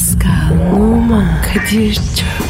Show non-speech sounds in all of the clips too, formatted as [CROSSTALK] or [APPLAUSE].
Pascal, Oman, Kadir çok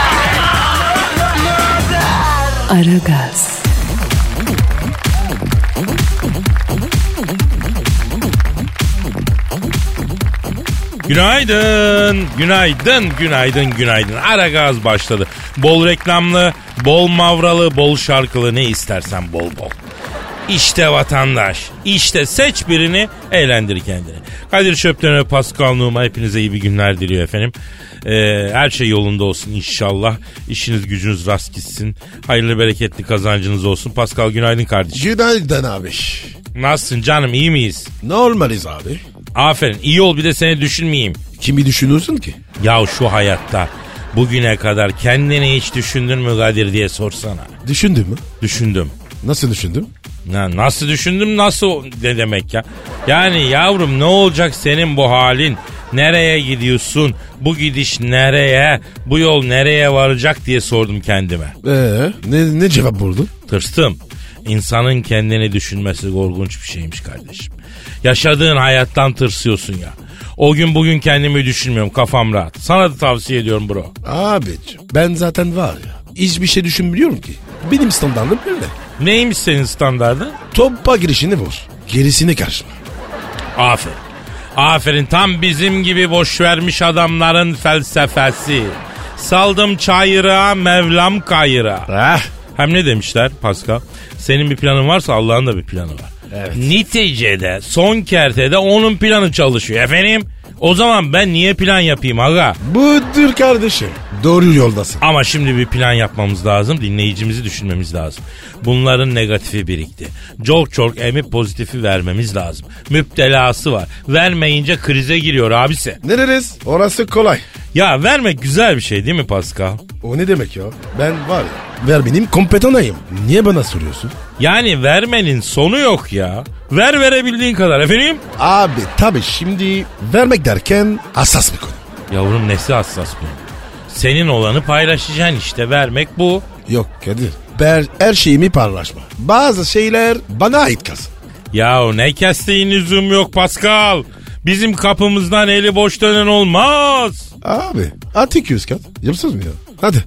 Aragaz, Günaydın, günaydın, günaydın, günaydın. Ara gaz başladı. Bol reklamlı, bol mavralı, bol şarkılı ne istersen bol bol. İşte vatandaş, işte seç birini, eğlendir kendini. Kadir Çöpten ve Pascal Numa hepinize iyi bir günler diliyor efendim. Ee, her şey yolunda olsun inşallah. İşiniz gücünüz rast gitsin. Hayırlı bereketli kazancınız olsun. Pascal günaydın kardeşim. Günaydın abi. Nasılsın canım iyi miyiz? Normaliz abi. Aferin iyi ol bir de seni düşünmeyeyim. Kimi düşünüyorsun ki? Ya şu hayatta bugüne kadar kendini hiç düşündün mü Kadir diye sorsana. Düşündün mü? Düşündüm. Nasıl düşündün? Ya nasıl düşündüm nasıl ne demek ya? Yani yavrum ne olacak senin bu halin? Nereye gidiyorsun? Bu gidiş nereye? Bu yol nereye varacak diye sordum kendime. Ee, ne, ne cevap buldun? Tırstım. İnsanın kendini düşünmesi korkunç bir şeymiş kardeşim. Yaşadığın hayattan tırsıyorsun ya. O gün bugün kendimi düşünmüyorum kafam rahat. Sana da tavsiye ediyorum bro. Abiciğim ben zaten var ya. Hiçbir şey düşünmüyorum ki. Benim standartım böyle. Neymiş senin standardın? Topa girişini vur. Gerisine karışma. Aferin. Aferin tam bizim gibi boş vermiş adamların felsefesi. Saldım çayıra, Mevlam kayıra. Ah. Hem ne demişler Pascal? Senin bir planın varsa Allah'ın da bir planı var. Evet. Neticede son kertede onun planı çalışıyor efendim. O zaman ben niye plan yapayım aga? Budur kardeşim. Doğru yoldasın. Ama şimdi bir plan yapmamız lazım. Dinleyicimizi düşünmemiz lazım. Bunların negatifi birikti. Çok çok emip pozitifi vermemiz lazım. Müptelası var. Vermeyince krize giriyor abisi. Nereniz? Orası kolay. Ya vermek güzel bir şey değil mi Pascal? O ne demek ya? Ben var ya. Ver benim kompetanayım. Niye bana soruyorsun? Yani vermenin sonu yok ya. Ver verebildiğin kadar efendim. Abi tabii şimdi vermek derken hassas bir konu. Yavrum nesi hassas bu? Senin olanı paylaşacaksın işte vermek bu. Yok Kadir. Ben her şeyimi paylaşma. Bazı şeyler bana ait kalsın. Yahu ne kestiğin lüzum yok Pascal. Bizim kapımızdan eli boş dönen olmaz. Abi atik yüz kat. Yapsız mı ya? Hadi.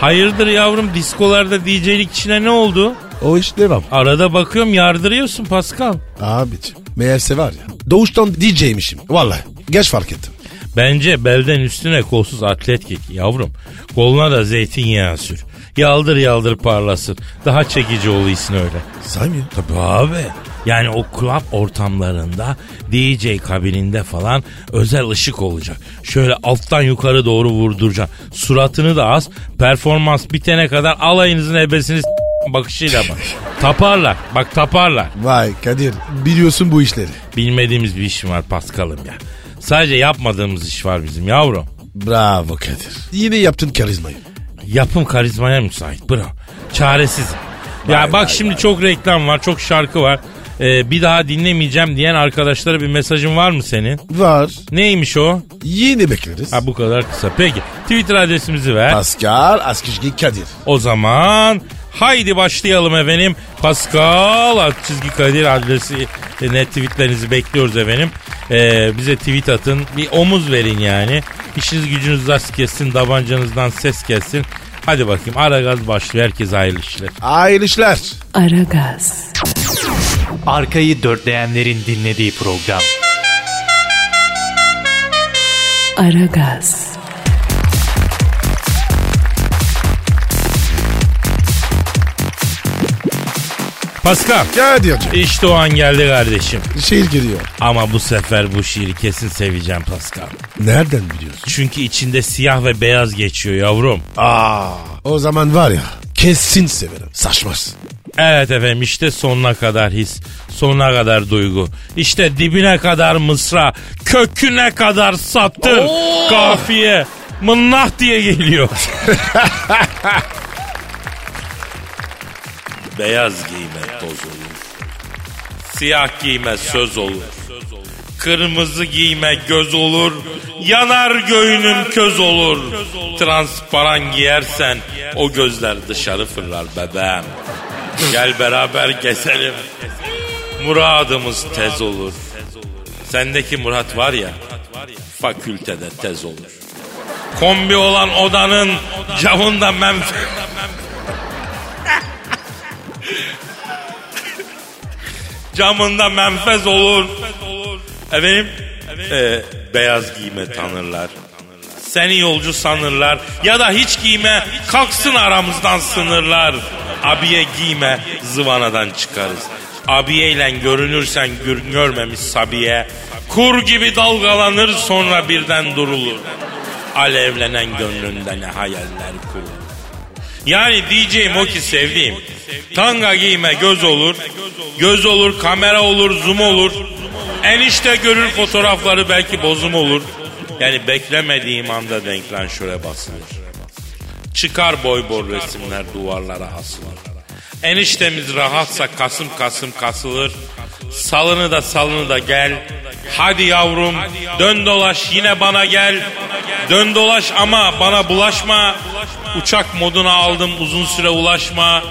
Hayırdır yavrum diskolarda DJ'lik işine ne oldu? O iş devam. Arada bakıyorum yardırıyorsun Pascal. Abicim meğerse var ya. Doğuştan DJ'mişim. Vallahi. Geç fark ettim. Bence belden üstüne kolsuz atlet giy yavrum. Koluna da zeytinyağı sür. Yaldır yaldır parlasın. Daha çekici oluyorsun öyle. Say mı? Tabii abi. Yani o club ortamlarında DJ kabininde falan özel ışık olacak. Şöyle alttan yukarı doğru vurduracaksın. Suratını da az. Performans bitene kadar alayınızın ebesini bakışıyla bak. [LAUGHS] taparlar. Bak taparlar. Vay Kadir biliyorsun bu işleri. Bilmediğimiz bir iş var Paskal'ım ya. Sadece yapmadığımız iş var bizim yavrum. Bravo Kadir. Yine yaptın karizmayı. Yapım karizmaya müsait bro. Çaresizim. Ya Vay, bak vay, şimdi çok reklam var, çok şarkı var. Ee, bir daha dinlemeyeceğim diyen arkadaşlara bir mesajın var mı senin? Var. Neymiş o? Yine bekleriz. Ha bu kadar kısa. Peki Twitter adresimizi ver. Pascal Askışki Kadir. O zaman haydi başlayalım efendim. Pascal çizgi Kadir adresi e, net tweetlerinizi bekliyoruz efendim. Ee, bize tweet atın. Bir omuz verin yani. İşiniz gücünüz rast kessin. Tabancanızdan ses kessin. Hadi bakayım ara gaz başlıyor. Herkese hayırlı işler. Hayırlı işler. Aragaz, Arkayı dörtleyenlerin dinlediği program. Aragaz, Pascal. Kadir hocam. İşte o an geldi kardeşim. Şiir geliyor. Ama bu sefer bu şiiri kesin seveceğim Pascal. Nereden biliyorsun? Çünkü içinde siyah ve beyaz geçiyor yavrum. Aa, o zaman var ya kesin severim. Saçmaz. Evet efendim işte sonuna kadar his, sonuna kadar duygu. İşte dibine kadar mısra, köküne kadar satır, kafiye. mınnah diye geliyor. [LAUGHS] Beyaz giyme toz olur. Siyah giyme söz olur. Kırmızı giyme göz olur. Yanar göğünün köz olur. Transparan giyersen o gözler dışarı fırlar bebeğim. Gel beraber gezelim. Muradımız tez olur. Sendeki Murat var ya fakültede tez olur. Kombi olan odanın camında menfe... [LAUGHS] camında menfez olur. Efendim? Ee, beyaz giyme tanırlar. Seni yolcu sanırlar ya da hiç giyme kalksın aramızdan sınırlar. Abiye giyme zıvanadan çıkarız. Abiyeyle görünürsen gör, görmemiş sabiye. Kur gibi dalgalanır sonra birden durulur. Alevlenen gönlünde ne hayaller kurulur. Yani diyeceğim o ki sevdiğim. Tanga giyme göz olur. Göz olur, kamera olur, zoom olur. Enişte görür fotoğrafları belki bozum olur. Yani beklemediğim anda denklanşöre basılır. Çıkar boy boy resimler duvarlara asılır. Eniştemiz rahatsa kasım kasım kasılır. Salını da salını da gel. Hadi yavrum dön dolaş yine bana gel. Dön dolaş ama bana bulaşma. Uçak moduna aldım uzun süre ulaşma.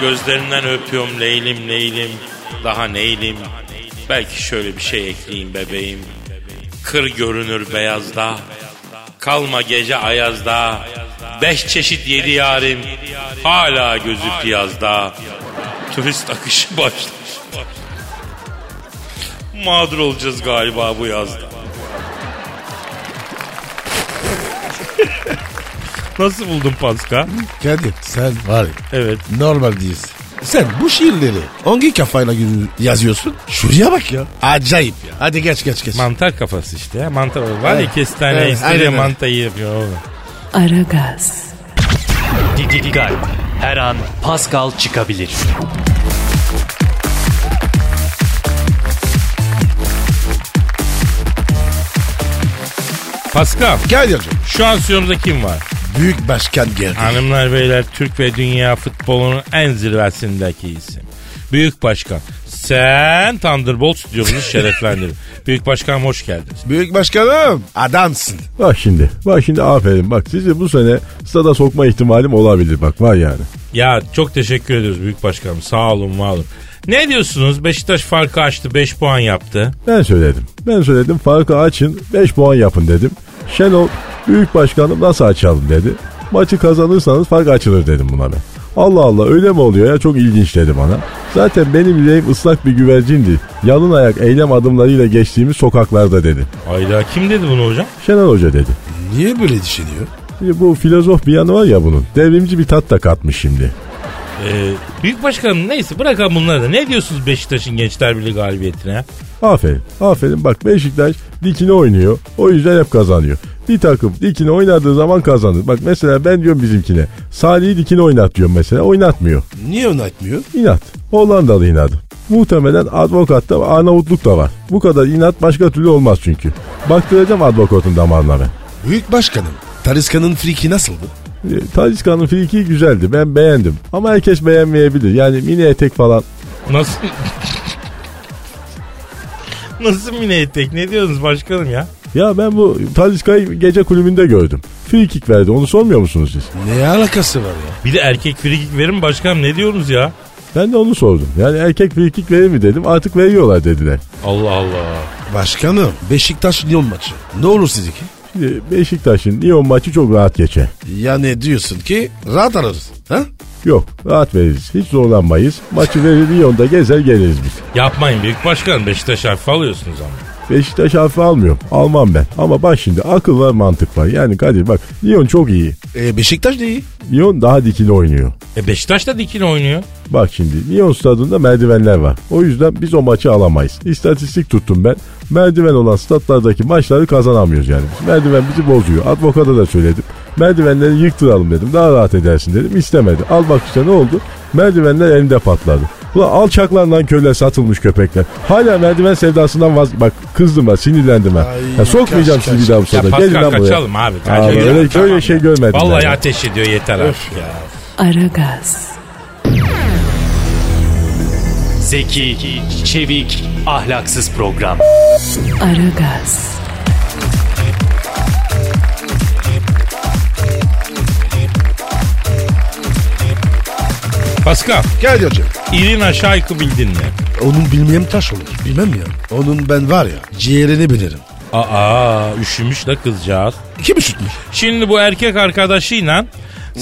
Gözlerinden öpüyorum leylim leylim. Daha neylim. Belki şöyle bir şey ekleyeyim bebeğim. Kır görünür beyazda. Kalma gece ayazda. Beş çeşit yedi yarim. Hala gözü piyazda. Turist akışı başlamış. Mağdur olacağız galiba bu yazda. Nasıl buldun Pascal? Kadir sen var ya Evet. normal değilsin. Sen bu şiirleri hangi kafayla yazıyorsun? Şuraya bak ya. Acayip ya. Hadi geç geç geç. Mantar kafası işte ya. Mantar var ya kestane Evet, öyle. mantayı yapıyor oğlum. Aragaz, Didikal. Her an Pascal çıkabilir. Pascal Kadir'cim şu an stüdyomuzda kim var? Büyük başkan geldi. Hanımlar beyler Türk ve dünya futbolunun en zirvesindeki isim. Büyük Başkan. Sen Thunderbolt stüdyomuzu [LAUGHS] şereflendirin. Büyük Başkanım hoş geldiniz. Büyük başkanım adamsın. Bak şimdi. Bak şimdi aferin. Bak sizi bu sene stada sokma ihtimalim olabilir. Bak var yani. Ya çok teşekkür ediyoruz Büyük Başkanım. Sağ olun var olun. Ne diyorsunuz? Beşiktaş farkı açtı. 5 puan yaptı. Ben söyledim. Ben söyledim farkı açın 5 puan yapın dedim. Şenol büyük başkanım nasıl açalım dedi. Maçı kazanırsanız fark açılır dedim buna ben. Allah Allah öyle mi oluyor ya çok ilginç dedi bana. Zaten benim yüreğim ıslak bir güvercindi. Yalın ayak eylem adımlarıyla geçtiğimiz sokaklarda dedi. Ayda kim dedi bunu hocam? Şenol Hoca dedi. Niye böyle düşünüyor? Şimdi bu filozof bir yanı var ya bunun. Devrimci bir tat da katmış şimdi. Ee, Büyük Başkanım neyse bırakalım bunları da. Ne diyorsunuz Beşiktaş'ın Gençler Birliği galibiyetine? Aferin. Aferin. Bak Beşiktaş dikine oynuyor. O yüzden hep kazanıyor. Bir takım dikine oynadığı zaman kazanır. Bak mesela ben diyorum bizimkine. Salih'i dikine oynat diyorum mesela. Oynatmıyor. Niye oynatmıyor? İnat. Hollandalı inadı. Muhtemelen advokatta Arnavutluk da var. Bu kadar inat başka türlü olmaz çünkü. Baktıracağım advokatın damarına ben. Büyük başkanım. Talisca'nın friki nasıldı? E, Talisca'nın friki güzeldi. Ben beğendim. Ama herkes beğenmeyebilir. Yani mini etek falan. Nasıl? [LAUGHS] Nasıl mini etek? Ne diyorsunuz başkanım ya? Ya ben bu Talisca'yı gece kulübünde gördüm. Frikik verdi. Onu sormuyor musunuz siz? Ne alakası var ya? Bir de erkek frikik verin mi başkanım ne diyorsunuz ya? Ben de onu sordum. Yani erkek frikik verir mi dedim. Artık veriyorlar dediler. Allah Allah. Başkanım Beşiktaş Lyon maçı. Ne olur sizinki? Şimdi Beşiktaş'ın Lyon maçı çok rahat geçer. Yani diyorsun ki rahat alırız. Ha? Yok rahat veririz. Hiç zorlanmayız. Maçı verir Lyon'da gezer geliriz biz. Yapmayın büyük başkanım Beşiktaş hafife alıyorsunuz ama. Beşiktaş hafife almıyorum. Almam ben. Ama bak şimdi akıl var mantık var. Yani Kadir bak Lyon çok iyi. E, Beşiktaş da iyi. Lyon daha dikili oynuyor. E Beşiktaş da dikine oynuyor. Bak şimdi Lyon stadında merdivenler var. O yüzden biz o maçı alamayız. İstatistik tuttum ben. Merdiven olan statlardaki maçları kazanamıyoruz yani. Merdiven bizi bozuyor. Advokata da söyledim. Merdivenleri yıktıralım dedim. Daha rahat edersin dedim. İstemedi. Al bak işte ne oldu? Merdivenler elinde patladı. Ulan alçaklarından köle satılmış köpekler. Hala merdiven sevdasından vaz... Bak kızdım ben sinirlendim ben. Ay, Ya sokmayacağım kaç, sizi kaç. bir daha bu Ya sefer. Gelin lan buraya. kaçalım abi. Abi, Kaçalım. öyle, Tamam öyle şey görmedim. Vallahi ya. ateş ediyor yeter artık ya. Aragaz, Zeki, çevik, ahlaksız program. Aragaz, Pascal, Gel hocam. Irina Şayk'ı bildin mi? Onun bilmeyen taş olur. Bilmem ya. Onun ben var ya ciğerini bilirim. Aa, üşümüş de kızcağız. Kim üşütmüş? Şimdi bu erkek arkadaşıyla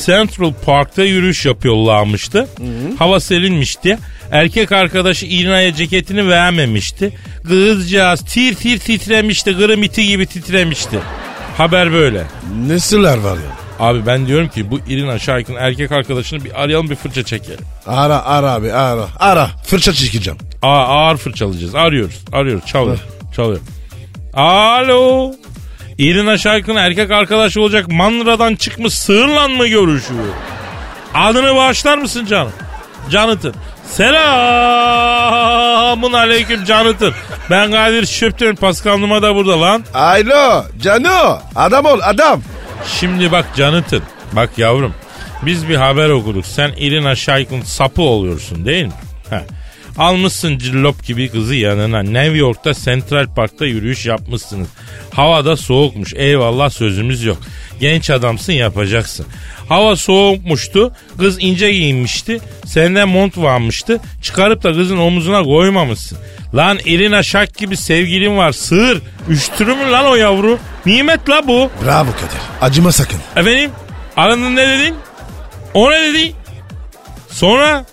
Central Park'ta yürüyüş yapıyorlarmıştı. Hava serinmişti. Erkek arkadaşı İrina'ya ceketini vermemişti. Kızcağız tir tir titremişti. Gırım iti gibi titremişti. Haber böyle. Nesiller var ya. Abi ben diyorum ki bu Irina Şayk'ın erkek arkadaşını bir arayalım bir fırça çekelim. Ara ara abi ara. Ara. Fırça çekeceğim. Aa, ağır fırçalayacağız. Arıyoruz. Arıyoruz. Çalıyor. Çalıyor. Alo. İrina Şayk'ın erkek arkadaşı olacak Manra'dan çıkmış sığırla mı görüşüyor? Adını bağışlar mısın canım? Canıtın. Selamun aleyküm Canıtın. Ben Kadir Şöptürk Pascal Numa da burada lan. Alo Cano. Adam ol adam. Şimdi bak Canıtın. Bak yavrum. Biz bir haber okuduk. Sen Irina Shayk'ın sapı oluyorsun değil mi? Heh. Almışsın cillop gibi kızı yanına. New York'ta Central Park'ta yürüyüş yapmışsınız. Havada soğukmuş. Eyvallah sözümüz yok. Genç adamsın yapacaksın. Hava soğukmuştu. Kız ince giyinmişti. Senden mont varmıştı. Çıkarıp da kızın omuzuna koymamışsın. Lan Irina Shayk gibi sevgilin var. Sığır. Üştürü mü lan o yavru? Nimet la bu. Bravo Kadir. Acıma sakın. Efendim? Aranın ne dedin? O ne dedi? Sonra?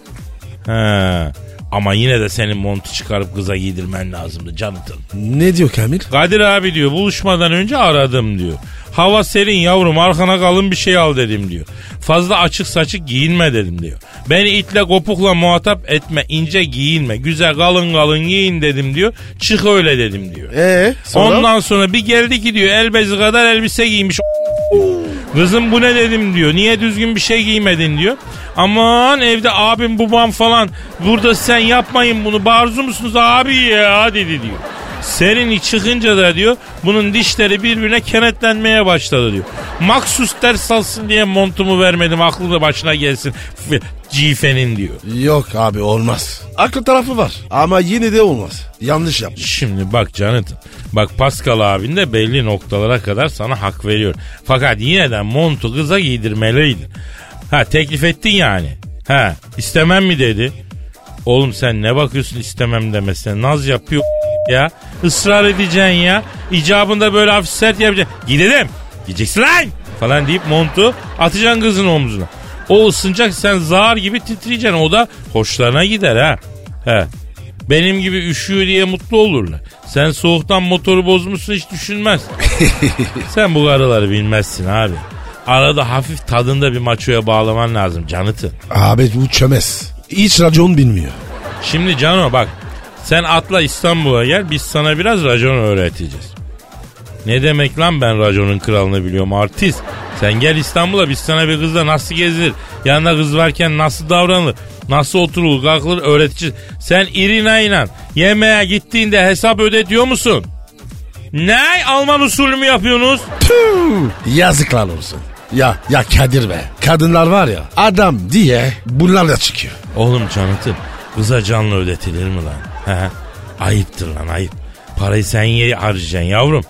He. Ama yine de senin montu çıkarıp kıza giydirmen lazımdı Canıtın. Ne diyor Kamil? Kadir abi diyor buluşmadan önce aradım diyor. Hava serin yavrum arkana kalın bir şey al dedim diyor. Fazla açık saçık giyinme dedim diyor. Beni itle kopukla muhatap etme ince giyinme güzel kalın kalın giyin dedim diyor. Çık öyle dedim diyor. Ee sonra? Ondan sonra bir geldi ki diyor el bezi kadar elbise giymiş. Kızım bu ne dedim diyor. Niye düzgün bir şey giymedin diyor. Aman evde abim babam falan burada sen yapmayın bunu barzu musunuz abi ya dedi diyor. Serini çıkınca da diyor bunun dişleri birbirine kenetlenmeye başladı diyor. Maksus ders alsın diye montumu vermedim aklı da başına gelsin cifenin diyor. Yok abi olmaz. Aklı tarafı var ama yine de olmaz. Yanlış yapmış. Şimdi bak Canıtın. Bak Pascal abin de belli noktalara kadar sana hak veriyor. Fakat yine de montu kıza giydirmeliydin. Ha teklif ettin yani. Ha istemem mi dedi. Oğlum sen ne bakıyorsun istemem demesine. Naz yapıyor ya. Israr edeceksin ya. İcabında böyle hafif sert yapacaksın. Gidelim. Gideceksin lan. Falan deyip montu atacaksın kızın omzuna. O ısınacak sen zar gibi titreyeceksin. O da hoşlarına gider ha. He. Benim gibi üşüyor diye mutlu olurlar. Sen soğuktan motoru bozmuşsun hiç düşünmez. [LAUGHS] Sen bu karıları bilmezsin abi. Arada hafif tadında bir maçoya bağlaman lazım canıtı. Abi bu çömez. Hiç racon bilmiyor. Şimdi Cano bak sen atla İstanbul'a gel biz sana biraz racon öğreteceğiz. Ne demek lan ben raconun kralını biliyorum artist. Sen gel İstanbul'a biz sana bir kızla nasıl gezilir, yanında kız varken nasıl davranılır, nasıl oturulur, kalkılır öğreteceğiz. Sen Irina ile yemeğe gittiğinde hesap ödetiyor musun? Ne? Alman usulü mü yapıyorsunuz? Tüh, yazıklar olsun. Ya ya Kadir be. Kadınlar var ya adam diye bunlar da çıkıyor. Oğlum Canıt'ım kıza canlı ödetilir mi lan? Ayıptır lan ayıp. Parayı sen ye harcayacaksın yavrum.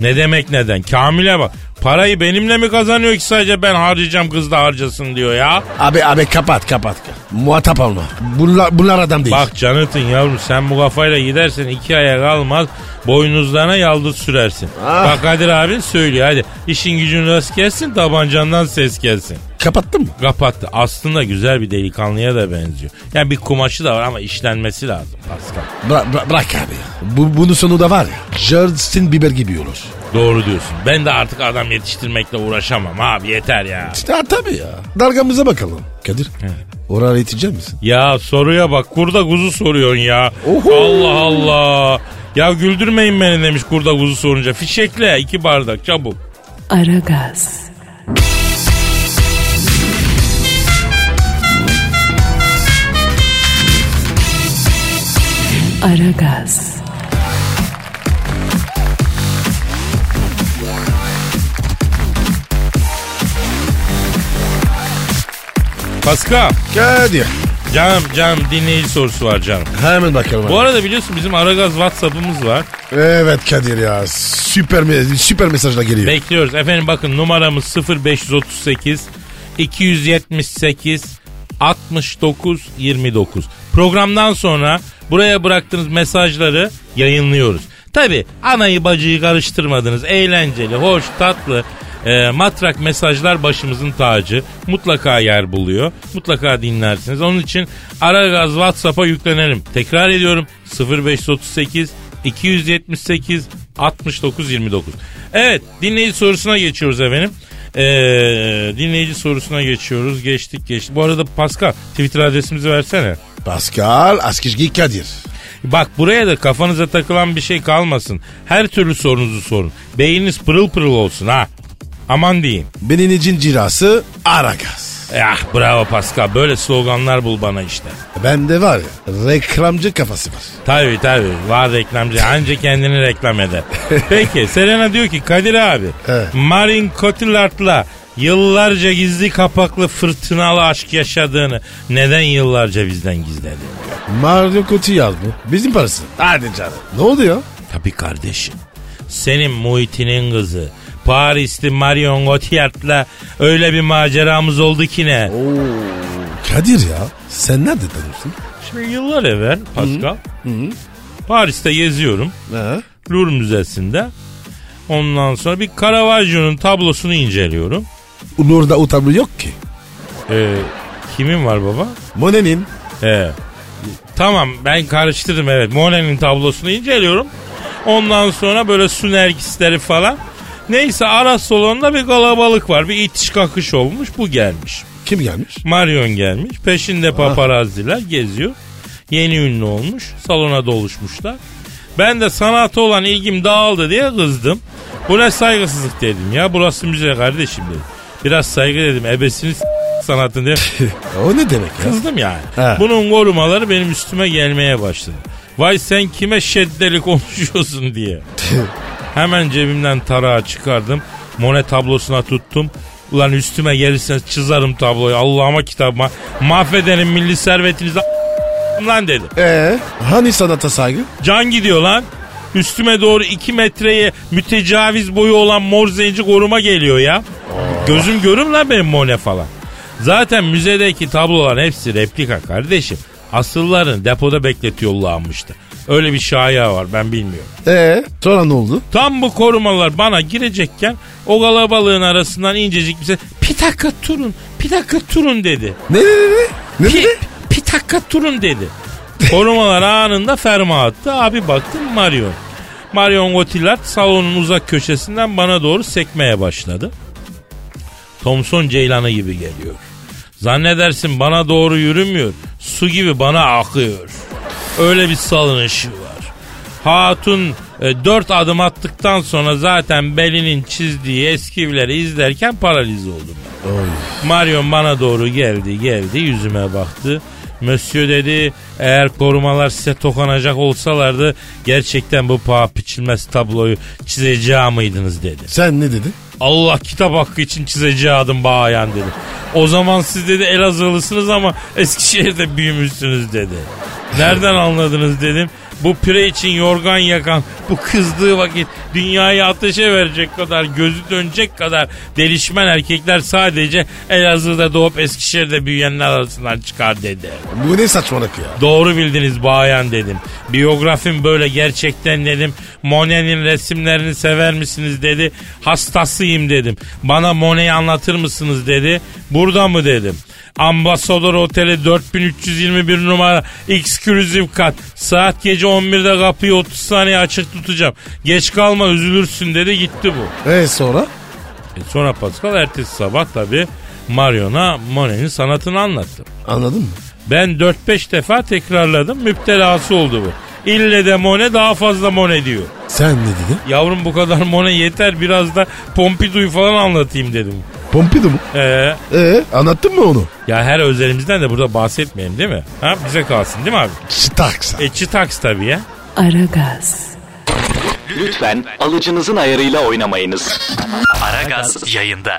Ne demek neden? Kamil'e bak. Parayı benimle mi kazanıyor ki sadece ben harcayacağım kız da harcasın diyor ya. Abi abi kapat kapat. Muhatap olma. Bunlar, bunlar adam değil. Bak Canıt'ın yavrum sen bu kafayla gidersen iki aya kalmaz boynuzlarına yaldız sürersin. Ah. Bak Kadir abin söylüyor hadi işin gücün rast gelsin tabancandan ses gelsin. Kapattın mı? Kapattı. Aslında güzel bir delikanlıya da benziyor. Yani bir kumaşı da var ama işlenmesi lazım Pascal. Bıra- bırak abi ya. Bu, bunun sonu da var ya. Justin Bieber gibi olur. Doğru diyorsun. Ben de artık adam yetiştirmekle uğraşamam abi yeter ya. Ya tabii ya. Dalgamıza bakalım. Kadir. Oraya itecek misin? Ya soruya bak kurda kuzu soruyorsun ya. Oho. Allah Allah. Ya güldürmeyin beni demiş kurda kuzu sorunca. Fişekle iki bardak çabuk. Aragaz, Aragaz, Pascal. Kadir. Canım canım dinleyici sorusu var canım. Hemen bakalım. Bu arada biliyorsun bizim Aragaz WhatsApp'ımız var. Evet Kadir ya. Süper süper mesajlar geliyor. Bekliyoruz. Efendim bakın numaramız 0538 278 69 29. Programdan sonra buraya bıraktığınız mesajları yayınlıyoruz. Tabi anayı bacıyı karıştırmadınız. Eğlenceli, hoş, tatlı, e, matrak mesajlar başımızın tacı. Mutlaka yer buluyor. Mutlaka dinlersiniz. Onun için Aragaz WhatsApp'a yüklenelim. Tekrar ediyorum 0538 278 69 29. Evet dinleyici sorusuna geçiyoruz efendim. Ee, dinleyici sorusuna geçiyoruz. Geçtik geçtik. Bu arada Pascal Twitter adresimizi versene. Pascal Askizgi Kadir. Bak buraya da kafanıza takılan bir şey kalmasın. Her türlü sorunuzu sorun. Beyniniz pırıl pırıl olsun ha. Aman diyeyim. Benim cirası Aragaz. Ah bravo Pascal. Böyle sloganlar bul bana işte. Bende var ya reklamcı kafası var. Tabii tabii var reklamcı anca kendini reklam eder. [LAUGHS] Peki Selena diyor ki Kadir abi Evet. Marin Cotillard'la yıllarca gizli kapaklı fırtınalı aşk yaşadığını neden yıllarca bizden gizledi? Mario Cotillard mı? Bizim parası. Hadi canım. Ne oldu ya? Tabii kardeşim. Senin Muhit'inin kızı Parisli Marion Cotillard'la öyle bir maceramız oldu ki ne? Kadir ya sen nerede tanıyorsun? Şimdi yıllar evvel Pascal Paris'te geziyorum. Ha? Louvre Müzesi'nde. Ondan sonra bir Caravaggio'nun tablosunu inceliyorum. Ulur'da o tablo yok ki. Ee, kimin var baba? Monet'in. He. Tamam ben karıştırdım evet. Monet'in tablosunu inceliyorum. Ondan sonra böyle su nergisleri falan. Neyse ara salonda bir kalabalık var. Bir itiş kakış olmuş. Bu gelmiş. Kim gelmiş? Marion gelmiş. Peşinde paparazziler geziyor. Yeni ünlü olmuş. Salona doluşmuşlar. Ben de sanata olan ilgim dağıldı diye kızdım. Bu ne saygısızlık dedim ya. Burası müze kardeşim dedim. Biraz saygı dedim. Ebesini s- sanatın diye [LAUGHS] O ne demek ya? kızdım yani. He. Bunun korumaları benim üstüme gelmeye başladı. Vay sen kime şeddeli konuşuyorsun diye. [LAUGHS] Hemen cebimden tarağı çıkardım. Monet tablosuna tuttum. Ulan üstüme gelirseniz çizerim tabloyu. Allah'ıma kitabıma. Mahvedelim milli servetinizi lan dedim. Ee, hani sanata saygı? Can gidiyor lan. Üstüme doğru 2 metreye mütecaviz boyu olan mor zenci koruma geliyor ya. Gözüm görüm lan benim Monet falan. Zaten müzedeki tablolar hepsi replika kardeşim. Asıllarını depoda bekletiyorlarmıştı. Öyle bir şaya var ben bilmiyorum. Ee, sonra ne oldu? Tam bu korumalar bana girecekken o kalabalığın arasından incecik bir ses bir dakika turun bir dakika turun dedi. Ne ne ne ne? Ne Pi, dedi? bir dakika turun dedi. Korumalar anında ferma attı. Abi baktım Marion. Marion Cotillard salonun uzak köşesinden bana doğru sekmeye başladı. Thompson Ceylanı gibi geliyor. Zannedersin bana doğru yürümüyor. Su gibi bana akıyor. Öyle bir salınışı var. Hatun e, dört adım attıktan sonra zaten belinin çizdiği eskivleri izlerken paralize oldum. Oy. Marion bana doğru geldi geldi yüzüme baktı. Monsieur dedi eğer korumalar size tokanacak olsalardı gerçekten bu paha biçilmez tabloyu çizeceği mıydınız dedi. Sen ne dedin? Allah kitap hakkı için çizeceği adım bayan dedi. O zaman siz dedi Elazığlısınız ama Eskişehir'de büyümüşsünüz dedi. Nereden anladınız dedim. Bu pire için yorgan yakan bu kızdığı vakit dünyayı ateşe verecek kadar gözü dönecek kadar delişmen erkekler sadece Elazığ'da doğup Eskişehir'de büyüyenler arasından çıkar dedi. Bu ne saçmalık ya? Doğru bildiniz bayan dedim. Biyografim böyle gerçekten dedim. Monet'in resimlerini sever misiniz dedi. Hastasıyım dedim. Bana Monet'i anlatır mısınız dedi. Burada mı dedim. Ambasador Oteli 4321 numara ekskluzif kat. Saat gece 11'de kapıyı 30 saniye açık tutacağım. Geç kalma üzülürsün dedi gitti bu. E sonra? E sonra Pascal ertesi sabah tabi Marion'a Monet'in sanatını anlattım. Anladın mı? Ben 4-5 defa tekrarladım. Müptelası oldu bu. İlle de Monet daha fazla Monet diyor. Sen ne dedin? Yavrum bu kadar Monet yeter biraz da Pompidou'yu falan anlatayım dedim. Pompidou mu? Ee, Ee, anlattın mı onu? ya her özelimizden de burada bahsetmeyelim değil mi? Ha bize kalsın değil mi abi? Staks. E çıtaks tabii ya. Aragaz, Lütfen alıcınızın ayarıyla oynamayınız. Aragaz yayında.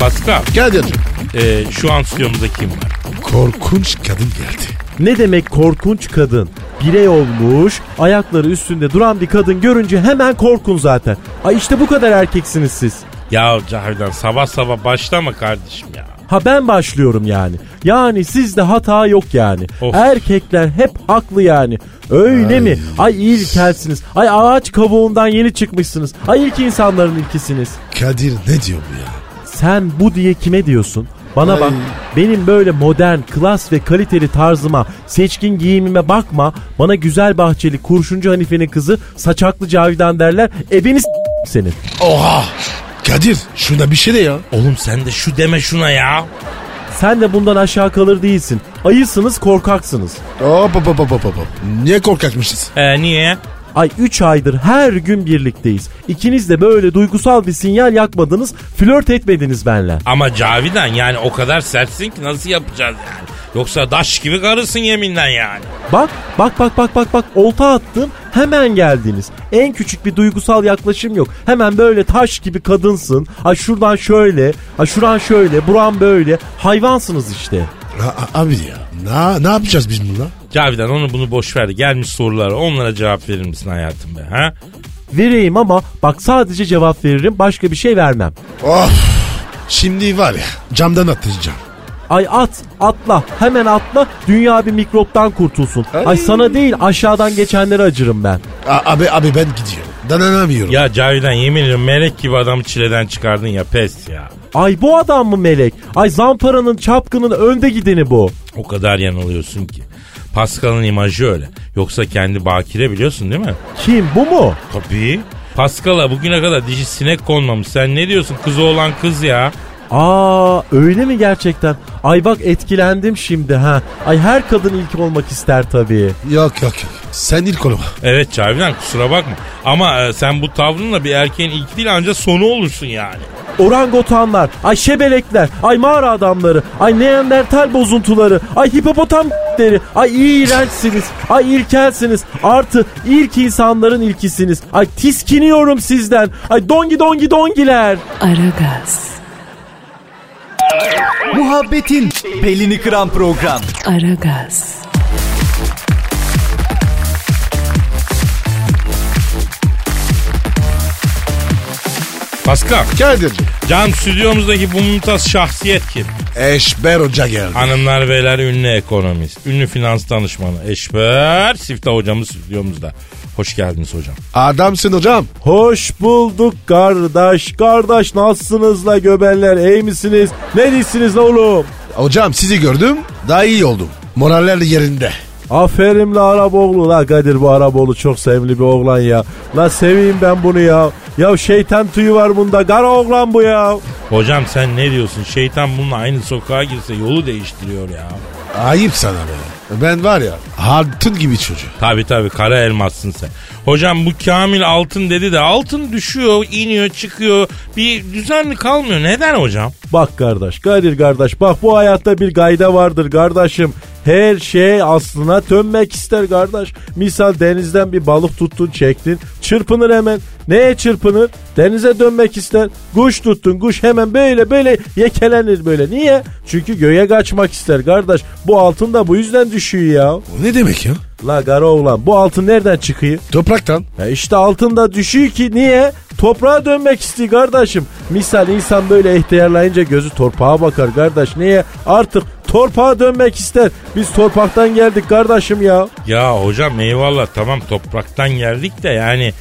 Pascal, Kadir'cim. e, şu an stüdyomuzda kim var? Korkunç kadın geldi. Ne demek korkunç kadın? Birey olmuş, ayakları üstünde duran bir kadın görünce hemen korkun zaten. Ay işte bu kadar erkeksiniz siz. Ya Cahidan sabah sabah başlama kardeşim ya. Ha ben başlıyorum yani. Yani sizde hata yok yani. Of. Erkekler hep haklı yani. Öyle mi? Ay ilkelsiniz. Ay ağaç kavuğundan yeni çıkmışsınız. Ay ilk insanların ilkisiniz. Kadir ne diyor bu ya? Sen bu diye kime diyorsun? Bana Ay. bak benim böyle modern, klas ve kaliteli tarzıma, seçkin giyimime bakma. Bana güzel bahçeli kurşuncu Hanife'nin kızı saçaklı Cavidan derler. Ebeni s- senin. Oha! Kadir şuna bir şey de ya. Oğlum sen de şu deme şuna ya. Sen de bundan aşağı kalır değilsin. Ayısınız korkaksınız. Hop hop hop hop hop. hop. Niye korkakmışız? E niye? Ay 3 aydır her gün birlikteyiz. İkiniz de böyle duygusal bir sinyal yakmadınız, flört etmediniz benle. Ama Cavidan yani o kadar sertsin ki nasıl yapacağız yani? Yoksa daş gibi karısın yeminle yani. Bak, bak bak bak bak bak olta attım hemen geldiniz. En küçük bir duygusal yaklaşım yok. Hemen böyle taş gibi kadınsın. Ay şuradan şöyle, ay şuran şöyle, buran böyle. Hayvansınız işte. A- abi ya. Ne, ne yapacağız biz bununla? Cavidan onu bunu boş ver. Gelmiş sorulara onlara cevap verir misin hayatım be? Ha? Vereyim ama bak sadece cevap veririm başka bir şey vermem. Of. Şimdi var ya camdan atlayacağım. Ay at, atla, hemen atla. Dünya bir mikroptan kurtulsun. Ay sana değil aşağıdan geçenlere acırım ben. A- abi abi ben gidiyorum. Dayanamıyorum. Ya Cavidan yemin ediyorum melek gibi adamı çileden çıkardın ya pes ya. Ay bu adam mı melek? Ay zamparanın çapkının önde gideni bu. O kadar yanılıyorsun ki. Pascal'ın imajı öyle. Yoksa kendi bakire biliyorsun değil mi? Kim bu mu? Tabii. Pascal'a bugüne kadar dişi sinek konmamış. Sen ne diyorsun? Kız olan kız ya. Aa öyle mi gerçekten? Ay bak etkilendim şimdi ha. Ay her kadın ilk olmak ister tabii. Yok yok yok. Sen ilk olma. Evet Cavidan kusura bakma. Ama e, sen bu tavrınla bir erkeğin ilk değil ancak sonu olursun yani. Orangotanlar, ay şebelekler, ay mağara adamları, ay neandertal bozuntuları, ay hipopotam deri, ay iğrençsiniz, ay ilkelsiniz, artı ilk insanların ilkisiniz. Ay tiskiniyorum sizden, ay dongi dongi dongiler. Aragaz, Muhabbetin belini kıran program. Aragaz, Pascal, Kadir'cim. can stüdyomuzdaki bu mümtaz şahsiyet kim? Eşber Hoca geldi. Hanımlar beyler ünlü ekonomist, ünlü finans danışmanı Eşber Siftah hocamız stüdyomuzda. Hoş geldiniz hocam. Adamsın hocam. Hoş bulduk kardeş, kardeş nasılsınız la göbeller, iyi misiniz? Ne değilsiniz la oğlum? Hocam sizi gördüm. Daha iyi oldum. Moraller yerinde. Aferin la Araboğlu la Kadir bu Araboğlu çok sevimli bir oğlan ya. La seveyim ben bunu ya. Ya şeytan tüyü var bunda kara oğlan bu ya. Hocam sen ne diyorsun? Şeytan bununla aynı sokağa girse yolu değiştiriyor ya. Ayıp sana be. Ben var ya altın gibi çocuk. Tabi tabi kara elmassın sen. Hocam bu Kamil altın dedi de altın düşüyor, iniyor, çıkıyor. Bir düzenli kalmıyor. Neden hocam? Bak kardeş Kadir kardeş bak bu hayatta bir gayda vardır kardeşim. Her şey aslına dönmek ister kardeş. Misal denizden bir balık tuttun çektin çırpınır hemen. Neye çırpınır? Denize dönmek ister. Kuş tuttun kuş hemen böyle böyle yekelenir böyle. Niye? Çünkü göğe kaçmak ister kardeş. Bu altın da bu yüzden düşüyor ya. O ne demek ya? La kara oğlan bu altın nereden çıkıyor? Topraktan. Ya işte altında düşüyor ki niye? Toprağa dönmek istiyor kardeşim. Misal insan böyle ihtiyarlayınca gözü torpağa bakar kardeş. Niye? Artık torpağa dönmek ister. Biz torpaktan geldik kardeşim ya. Ya hocam eyvallah tamam topraktan geldik de yani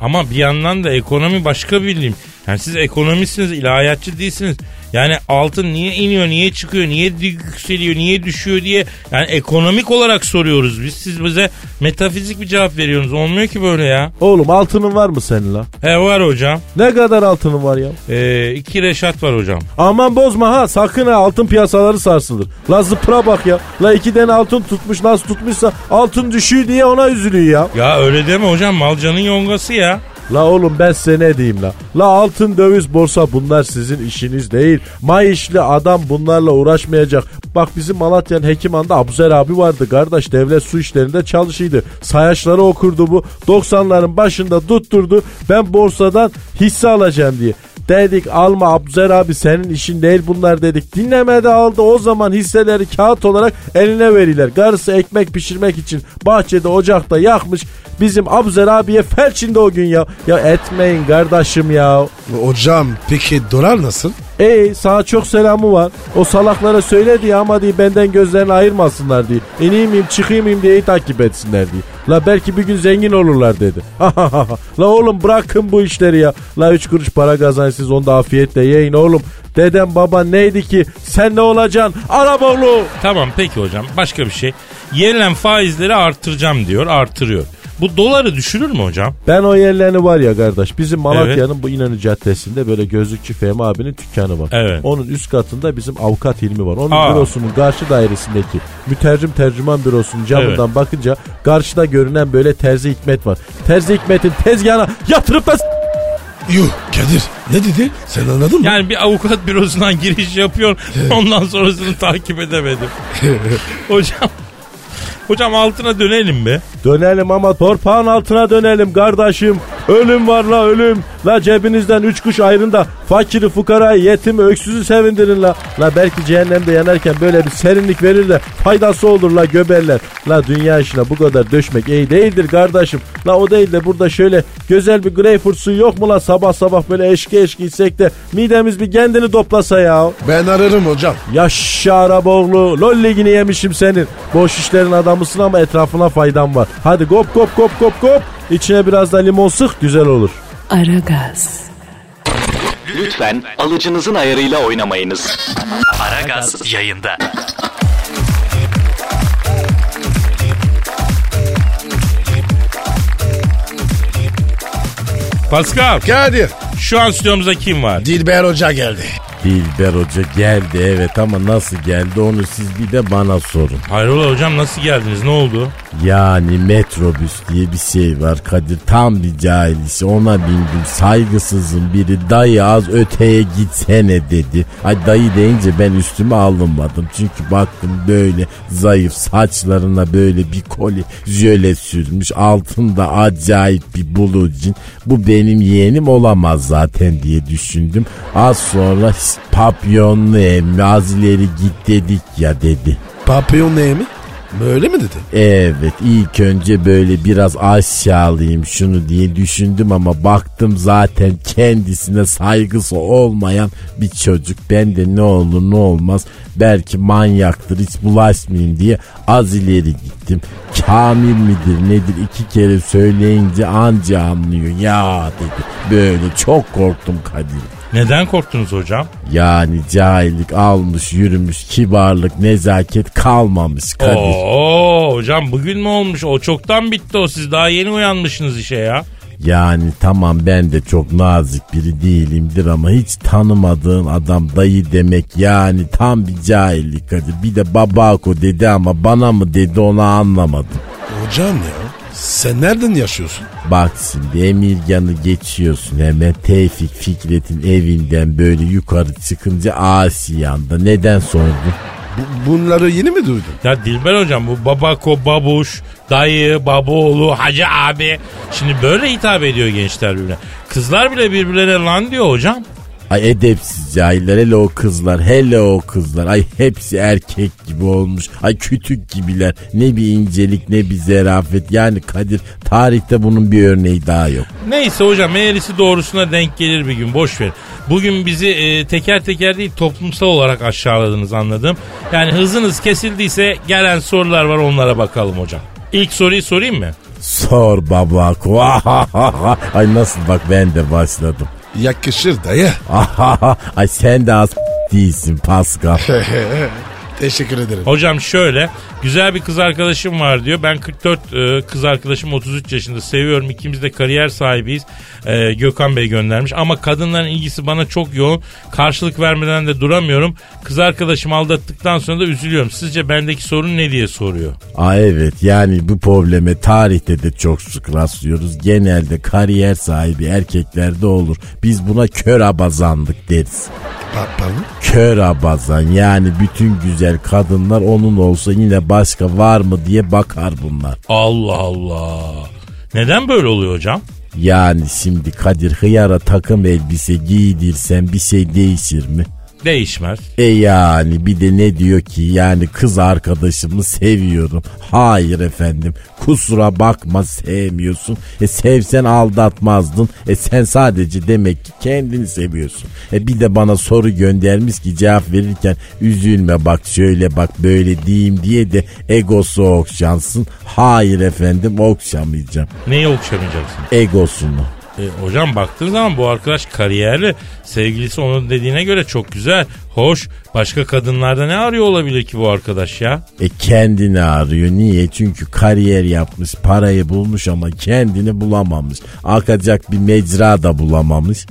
ama bir yandan da ekonomi başka bilim. Yani siz ekonomistsiniz, ilahiyatçı değilsiniz. Yani altın niye iniyor, niye çıkıyor, niye yükseliyor, niye düşüyor diye yani ekonomik olarak soruyoruz biz. Siz bize metafizik bir cevap veriyorsunuz. Olmuyor ki böyle ya. Oğlum altının var mı senin la? He var hocam. Ne kadar altının var ya? Ee, iki reşat var hocam. Aman bozma ha sakın ha altın piyasaları sarsılır. La zıpra bak ya. La iki tane altın tutmuş nasıl tutmuşsa altın düşüyor diye ona üzülüyor ya. Ya öyle deme hocam malcanın yongası ya. La oğlum ben size ne diyeyim la. La altın döviz borsa bunlar sizin işiniz değil. Mayışlı adam bunlarla uğraşmayacak. Bak bizim Malatya'nın Hekiman'da Abuzer abi vardı kardeş devlet su işlerinde çalışıydı. Sayaçları okurdu bu. 90'ların başında tutturdu. Ben borsadan hisse alacağım diye. Dedik alma Abzer abi senin işin değil bunlar dedik. Dinlemedi aldı o zaman hisseleri kağıt olarak eline verirler. Karısı ekmek pişirmek için bahçede ocakta yakmış. Bizim Abzer abiye felçinde o gün ya. Ya etmeyin kardeşim ya. Hocam peki dolar nasıl? Ey sana çok selamı var. O salaklara söyle diye ama diye benden gözlerini ayırmasınlar diye. İneyim miyim çıkayım mıyım diye takip etsinler diye. La belki bir gün zengin olurlar dedi. La oğlum bırakın bu işleri ya. La üç kuruş para kazan siz onu da afiyetle yiyin oğlum. Dedem baba neydi ki sen ne olacaksın Araboğlu. Tamam peki hocam başka bir şey. Yenilen faizleri artıracağım diyor artırıyor. Bu doları düşürür mü hocam? Ben o yerlerini var ya kardeş bizim Malatya'nın bu İnönü Caddesi'nde böyle gözlükçü Fehmi abinin dükkanı var. Evet. Onun üst katında bizim avukat Hilmi var. Onun Aa. bürosunun karşı dairesindeki mütercim tercüman bürosunun camından bakınca karşıda görünen böyle Terzi Hikmet var. Terzi Hikmet'in tezgahına yatırıp da Yuh Kadir ne dedi? Sen anladın mı? Yani bir avukat bürosundan giriş yapıyor. Ondan sonrasını takip edemedim. [LAUGHS] hocam Hocam altına dönelim be. Dönelim ama torpağın altına dönelim kardeşim. Ölüm var la ölüm. La cebinizden üç kuş ayrın da fakiri fukarayı yetimi öksüzü sevindirin la. La belki cehennemde yanarken böyle bir serinlik verir de faydası olur la göberler. La dünya işine bu kadar döşmek iyi değildir kardeşim. La o değil de burada şöyle güzel bir greyfurt suyu yok mu la sabah sabah böyle eşki eşki içsek de midemiz bir kendini toplasa ya. Ben ararım hocam. Yaşa Araboğlu. Lol ligini yemişim senin. Boş işlerin adamısın ama etrafına faydan var. Hadi gop gop gop gop gop. İçine biraz da limon sık güzel olur. Aragaz, Lütfen alıcınızın ayarıyla oynamayınız. Aragaz yayında. Pascal Kadir. şu an stüdyomuzda kim var? Dilber Hoca geldi. Dilber Hoca geldi evet ama nasıl geldi onu siz bir de bana sorun. Hayrola hocam nasıl geldiniz ne oldu? Yani metrobüs diye bir şey var Kadir tam bir cahilisi ona bindim saygısızın biri dayı az öteye gitsene dedi. Ay dayı deyince ben üstüme alınmadım çünkü baktım böyle zayıf saçlarına böyle bir koli jöle sürmüş altında acayip bir bulucin bu benim yeğenim olamaz zaten diye düşündüm. Az sonra "Şşt, papyonlu emmi az ileri git dedik ya dedi. Papyon ne mi? Böyle mi dedi? Evet ilk önce böyle biraz aşağılayayım şunu diye düşündüm ama baktım zaten kendisine saygısı olmayan bir çocuk. Ben de ne olur ne olmaz belki manyaktır hiç bulaşmayayım diye az ileri gittim. Kamil midir nedir iki kere söyleyince anca anlıyor ya dedi. Böyle çok korktum Kadir. Neden korktunuz hocam? Yani cahillik almış yürümüş kibarlık nezaket kalmamış Kadir. Oo hocam bugün mü olmuş? O çoktan bitti o. Siz daha yeni uyanmışsınız işe ya. Yani tamam ben de çok nazik biri değilimdir ama hiç tanımadığın adam dayı demek yani tam bir cahillik Kadir. Bir de babako dedi ama bana mı dedi onu anlamadım. Hocam ya. Sen nereden yaşıyorsun? Bak şimdi Emirgan'ı geçiyorsun hemen Tevfik Fikret'in evinden böyle yukarı çıkınca Asiyan'da. Neden sordun? Bu- bunları yeni mi duydun? Ya Dilber hocam bu babako, babuş, dayı, babaoğlu, hacı abi. Şimdi böyle hitap ediyor gençler birbirine. Kızlar bile birbirlerine lan diyor hocam. Ay edepsiz cahiller hele o kızlar hele o kızlar ay hepsi erkek gibi olmuş ay kütük gibiler ne bir incelik ne bir zerafet yani Kadir tarihte bunun bir örneği daha yok. Neyse hocam eğrisi doğrusuna denk gelir bir gün boş ver. Bugün bizi e, teker teker değil toplumsal olarak aşağıladınız anladım. Yani hızınız kesildiyse gelen sorular var onlara bakalım hocam. İlk soruyu sorayım mı? Sor babako [LAUGHS] ay nasıl bak ben de başladım. Yakışır dayı. [LAUGHS] ay sen de az değilsin Pascal. [LAUGHS] Teşekkür ederim. Hocam şöyle güzel bir kız arkadaşım var diyor. Ben 44 e, kız arkadaşım 33 yaşında seviyorum. İkimiz de kariyer sahibiyiz. E, Gökhan Bey göndermiş. Ama kadınların ilgisi bana çok yoğun. Karşılık vermeden de duramıyorum. Kız arkadaşımı aldattıktan sonra da üzülüyorum. Sizce bendeki sorun ne diye soruyor. Aa evet yani bu probleme tarihte de çok sık rastlıyoruz. Genelde kariyer sahibi erkeklerde olur. Biz buna kör abazandık deriz. Pa- pardon? Kör abazan yani bütün güzel kadınlar onun olsa yine başka var mı diye bakar bunlar. Allah Allah. Neden böyle oluyor hocam? Yani şimdi Kadir hıyara takım elbise giydirsen bir şey değişir mi? Değişmez. E yani bir de ne diyor ki yani kız arkadaşımı seviyorum. Hayır efendim kusura bakma sevmiyorsun. E sevsen aldatmazdın. E sen sadece demek ki kendini seviyorsun. E bir de bana soru göndermiş ki cevap verirken üzülme bak şöyle bak böyle diyeyim diye de egosu okşansın. Hayır efendim okşamayacağım. Neyi okşamayacaksın? Egosunu. E, hocam baktığın zaman bu arkadaş kariyerli. Sevgilisi onun dediğine göre çok güzel. Hoş. Başka kadınlarda ne arıyor olabilir ki bu arkadaş ya? E kendini arıyor. Niye? Çünkü kariyer yapmış, parayı bulmuş ama kendini bulamamış. Akacak bir mecra da bulamamış.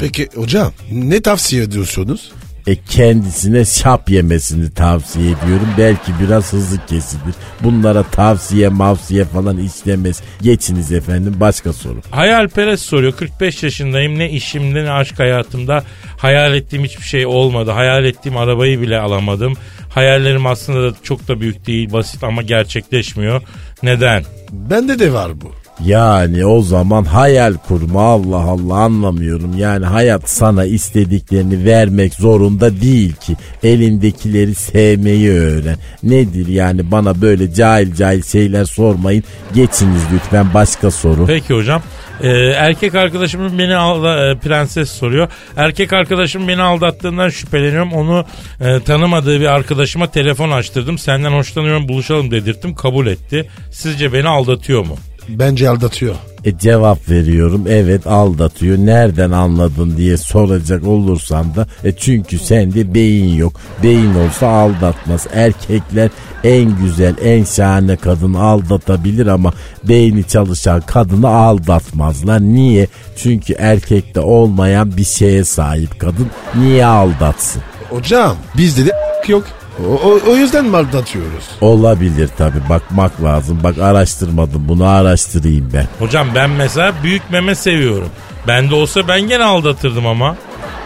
Peki hocam ne tavsiye ediyorsunuz? E kendisine şap yemesini tavsiye ediyorum. Belki biraz hızlı kesilir. Bunlara tavsiye mavsiye falan istemez. Geçiniz efendim başka soru. Hayalperest soruyor. 45 yaşındayım. Ne işimde ne aşk hayatımda hayal ettiğim hiçbir şey olmadı. Hayal ettiğim arabayı bile alamadım. Hayallerim aslında da çok da büyük değil, basit ama gerçekleşmiyor. Neden? Bende de var bu. Yani o zaman hayal kurma Allah Allah anlamıyorum. Yani hayat sana istediklerini vermek zorunda değil ki. Elindekileri sevmeyi öğren. Nedir yani bana böyle cahil cahil şeyler sormayın. Geçiniz lütfen başka soru. Peki hocam. Ee, erkek arkadaşımın beni alda, e, prenses soruyor. Erkek arkadaşım beni aldattığından şüpheleniyorum. Onu e, tanımadığı bir arkadaşıma telefon açtırdım. Senden hoşlanıyorum buluşalım dedirttim. Kabul etti. Sizce beni aldatıyor mu? Bence aldatıyor. E cevap veriyorum. Evet aldatıyor. Nereden anladın diye soracak olursan da e çünkü sende beyin yok. Beyin olsa aldatmaz. Erkekler en güzel en şahane kadını aldatabilir ama beyni çalışan kadını aldatmazlar. Niye? Çünkü erkekte olmayan bir şeye sahip kadın. Niye aldatsın? Hocam bizde de yok. O, o, o yüzden mi aldatıyoruz? olabilir tabi bakmak lazım bak araştırmadım bunu araştırayım ben Hocam ben mesela büyük meme seviyorum. Bende olsa ben gene aldatırdım ama.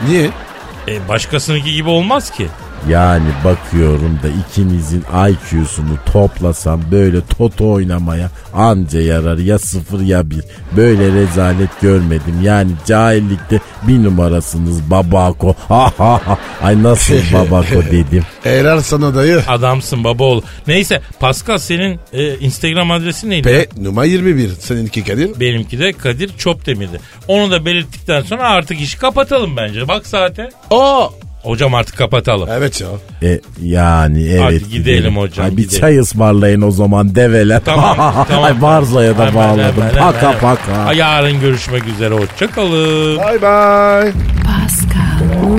Niye? E, başkasınınki gibi olmaz ki. Yani bakıyorum da ikinizin IQ'sunu toplasam böyle toto oynamaya anca yarar ya sıfır ya bir. Böyle rezalet görmedim. Yani cahillikte bir numarasınız babako. Ha ha ha. Ay nasıl [LAUGHS] babako dedim. Helal sana dayı. Adamsın baba ol. Neyse Pascal senin e, Instagram adresin neydi? P numara 21. Seninki Kadir. Benimki de Kadir Çopdemir'di. Onu da belirttikten sonra artık işi kapatalım bence. Bak saate. Aa. Hocam artık kapatalım. Evet ya. E, yani evet. Hadi gidelim hocam, Ay, bir gidelim. çay ısmarlayın o zaman develer. Tamam [LAUGHS] tamam. Ay Barza'ya da Hemen, bağladım. hemen, paka hemen. paka. Ay, Yarın görüşmek üzere. Hoşçakalın. Bye bye. Pascal,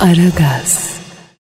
Aragaz.